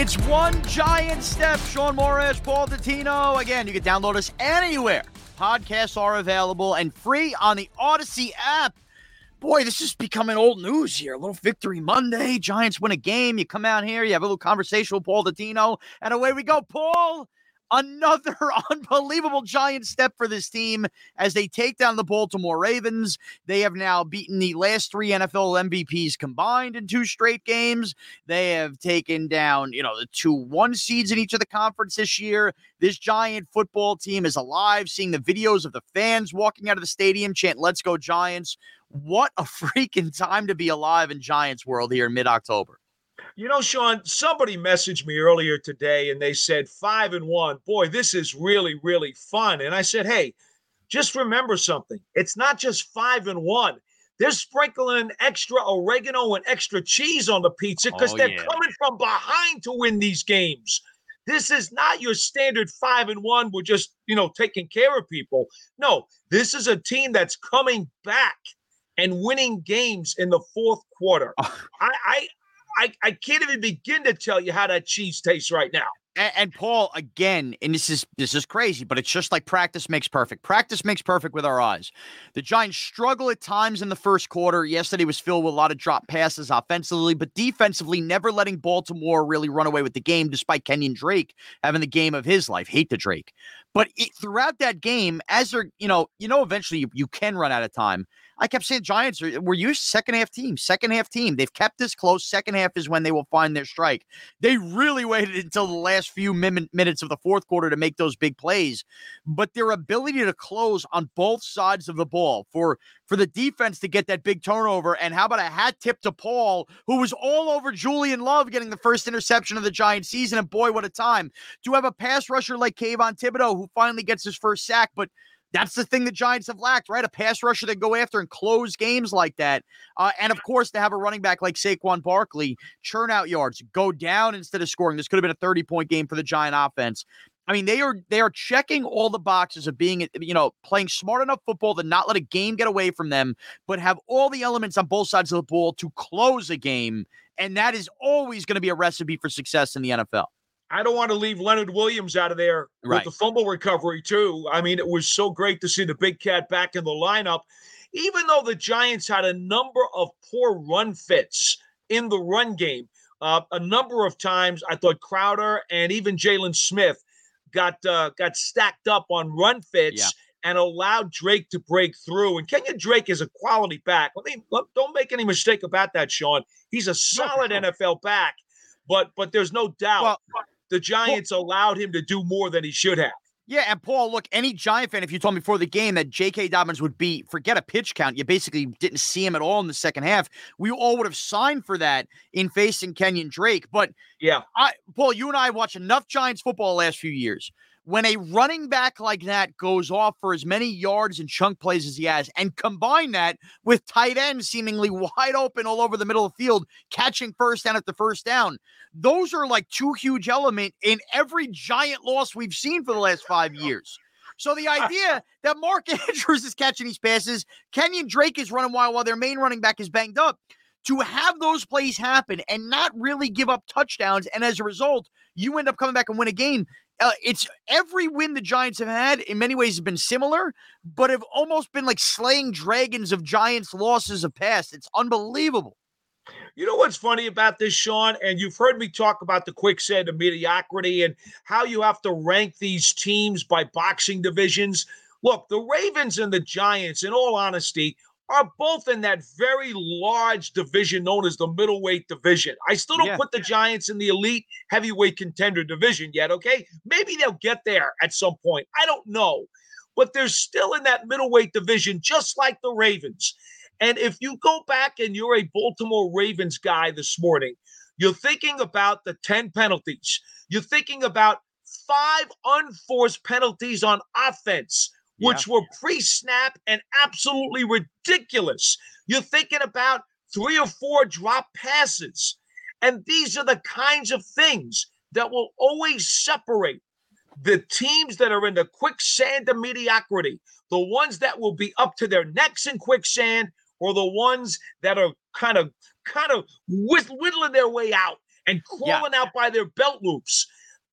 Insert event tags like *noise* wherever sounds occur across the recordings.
It's one giant step. Shaun Morash, Paul Dottino. Again, you can download us anywhere. Podcasts are available and free on the Audacy app. Boy, this is becoming old news here. A little victory Monday. Giants win a game. You come out here, you have a little conversation with Paul Dottino, and away we go. Paul, Another *laughs* unbelievable giant step for this team as they take down the Baltimore Ravens. They have now beaten the last three NFL MVPs combined in two straight games. They have taken down, you know, the two one seeds in each of the conference this year. This giant football team is alive. Seeing the videos of the fans walking out of the stadium chant, Let's go, Giants. What a *laughs* freaking time to be alive in Giants world here in mid October. You know, Shaun, somebody messaged me earlier today and they said five and one. Boy, this is really, really fun. And I said, hey, just remember something. It's not just five and one. They're sprinkling extra oregano and extra cheese on the pizza because oh, they're yeah. coming from behind to win these games. This is not your standard five and one. We're just, you know, taking care of people. No, this is a team that's coming back and winning games in the fourth quarter. *laughs* I, I, I, I can't even begin to tell you how that cheese tastes right now. And, and, Paul, again, and this is this is crazy, but it's just like practice makes perfect. Practice makes perfect with our eyes. The Giants struggle at times in the first quarter. Yesterday was filled with a lot of drop passes offensively, but defensively, never letting Baltimore really run away with the game, despite Kenyon Drake having the game of his life. Hate the Drake, but it, throughout that game, as they're you know you know eventually you, you can run out of time. I kept saying Giants are we're used second half team, second half team. They've kept this close. Second half is when they will find their strike. They really waited until the last few min- minutes of the fourth quarter to make those big plays, but their ability to close on both sides of the ball for for the defense to get that big turnover. And how about a hat tip to Paul, who was all over Julian Love getting the first interception of the Giant season? And boy, what a time to have a pass rusher like Kayvon Thibodeaux, who finally gets his first sack, but that's the thing the Giants have lacked, right? A pass rusher that go after and close games like that. Uh, and of course, to have a running back like Saquon Barkley churn out yards, go down instead of scoring. This could have been a 30 point game for the Giant offense. I mean, they are they are checking all the boxes of being, you know, playing smart enough football to not let a game get away from them, but have all the elements on both sides of the ball to close a game. And that is always going to be a recipe for success in the NFL. I don't want to leave Leonard Williams out of there right. with the fumble recovery, too. I mean, it was so great to see the big cat back in the lineup. Even though the Giants had a number of poor run fits in the run game, uh, a number of times I thought Crowder and even Jaylon Smith got uh, got stacked up on run fits. Yeah and allowed Drake to break through. And Kenyon Drake is a quality back. I mean, don't make any mistake about that, Shaun. He's a solid NFL back, but but there's no doubt well, the Giants Paul, allowed him to do more than he should have. Yeah, and Paul, look, any Giant fan, if you told me before the game that J.K. Dobbins would be, forget a pitch count, you basically didn't see him at all in the second half. We all would have signed for that in facing Kenyon Drake. But yeah, I, Paul, you and I watched enough Giants football last few years when a running back like that goes off for as many yards and chunk plays as he has, and combine that with tight ends seemingly *laughs* wide open all over the middle of the field, catching first down at the first down, those are like two huge element in every giant loss we've seen for the last five years. So the *laughs* idea that Mark *laughs* Andrews is catching these passes, Kenyon Drake is running wild while their main running back is banged up. To have those plays happen and not really give up touchdowns, and as a result, you end up coming back and win a game uh, it's every win the Giants have had in many ways has been similar, but have almost been like slaying dragons of Giants losses of past. It's unbelievable. You know what's funny about this, Shaun? And you've heard me talk about the quicksand of mediocrity and how you have to rank these teams by boxing divisions. Look, the Ravens and the Giants, in all honesty, are both in that very large division known as the middleweight division. I still don't yeah. put the Giants in the elite heavyweight contender division yet, okay? Maybe they'll get there at some point. I don't know. But they're still in that middleweight division, just like the Ravens. And if you go back and you're a Baltimore Ravens guy this morning, you're thinking about the 10 penalties. You're thinking about five unforced penalties on offense which yeah. were pre snap and absolutely ridiculous. You're thinking about three or four drop passes. And these are the kinds of things that will always separate the teams that are in the quicksand of mediocrity, the ones that will be up to their necks in quicksand, or the ones that are kind of kind of whittling their way out and crawling yeah. out by their belt loops.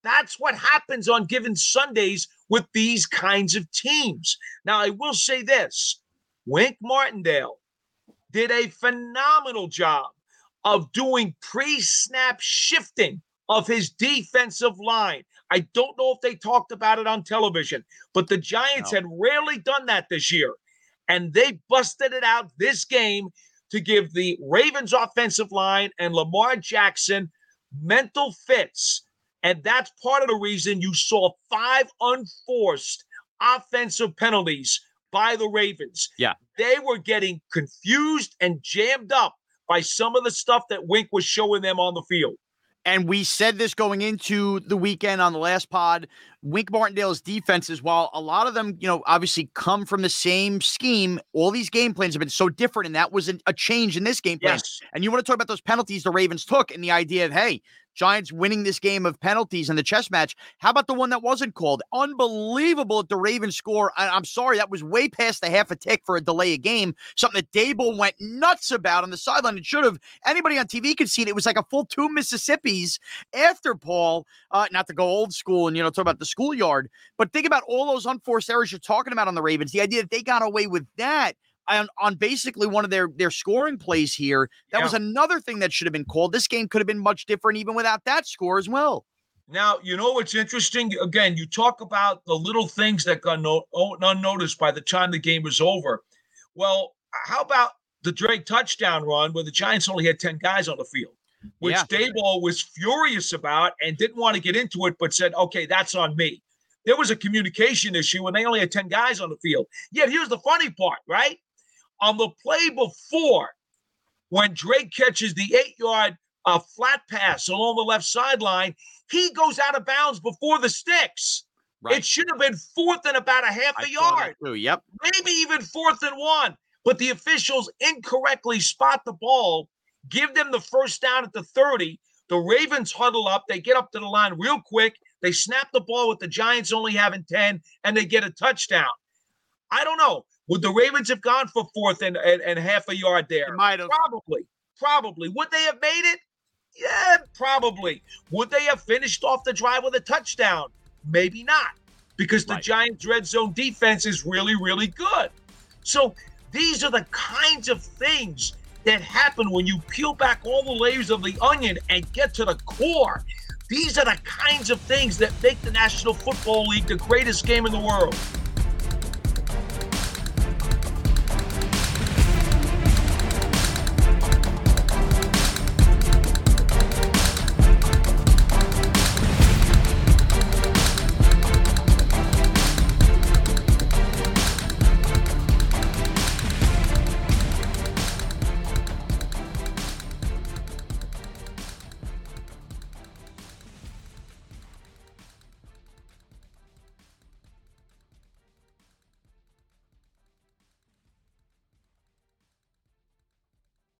That's what happens on given Sundays with these kinds of teams. Now, I will say this Wink Martindale did a phenomenal job of doing pre snap shifting of his defensive line. I don't know if they talked about it on television, but the Giants no. had rarely done that this year. And they busted it out this game to give the Ravens offensive line and Lamar Jackson mental fits and that's part of the reason you saw five unforced offensive penalties by the Ravens. Yeah. They were getting confused and jammed up by some of the stuff that Wink was showing them on the field. And we said this going into the weekend on the last pod. Wink Martindale's defenses, while a lot of them, you know, obviously come from the same scheme, all these game plans have been so different. And that was a change in this game plan. Yes. And you want to talk about those penalties the Ravens took and the idea of, hey, Giants winning this game of penalties in the chess match. How about the one that wasn't called? Unbelievable at the Ravens score. I, am sorry, that was way past the half a tick for a delay of game. Something that Daboll went nuts about on the sideline. It should have. Anybody on TV could see it. It was like a full two Mississippis after Paul. Uh, not to go old school and you know talk about the schoolyard, but think about all those unforced errors you're talking about on the Ravens. The idea that they got away with that on, on basically one of their their scoring plays here. That yeah. was another thing that should have been called. This game could have been much different even without that score as well. Now, you know what's interesting? Again, you talk about the little things that got no, oh, unnoticed by the time the game was over. Well, how about the Drake touchdown run where the Giants only had 10 guys on the field, which yeah. Daboll was furious about and didn't want to get into it, but said, okay, that's on me. There was a communication issue when they only had 10 guys on the field. Yet here's the funny part, right? on the play before when Drake catches the eight yard uh, flat pass along the left sideline, he goes out of bounds before the sticks. Right. It should have been fourth and about a half a yard. Too, yep. Maybe even fourth and one. But the officials incorrectly spot the ball, give them the first down at the 30. The Ravens huddle up. They get up to the line real quick. They snap the ball with the Giants only having 10, and they get a touchdown. I don't know. Would the Ravens have gone for fourth and, and, and half a yard there? might have. Probably. Probably. Would they have made it? Yeah, probably. Would they have finished off the drive with a touchdown? Maybe not, because the right. Giants' red zone defense is really, really good. So these are the kinds of things that happen when you peel back all the layers of the onion and get to the core. These are the kinds of things that make the National Football League the greatest game in the world.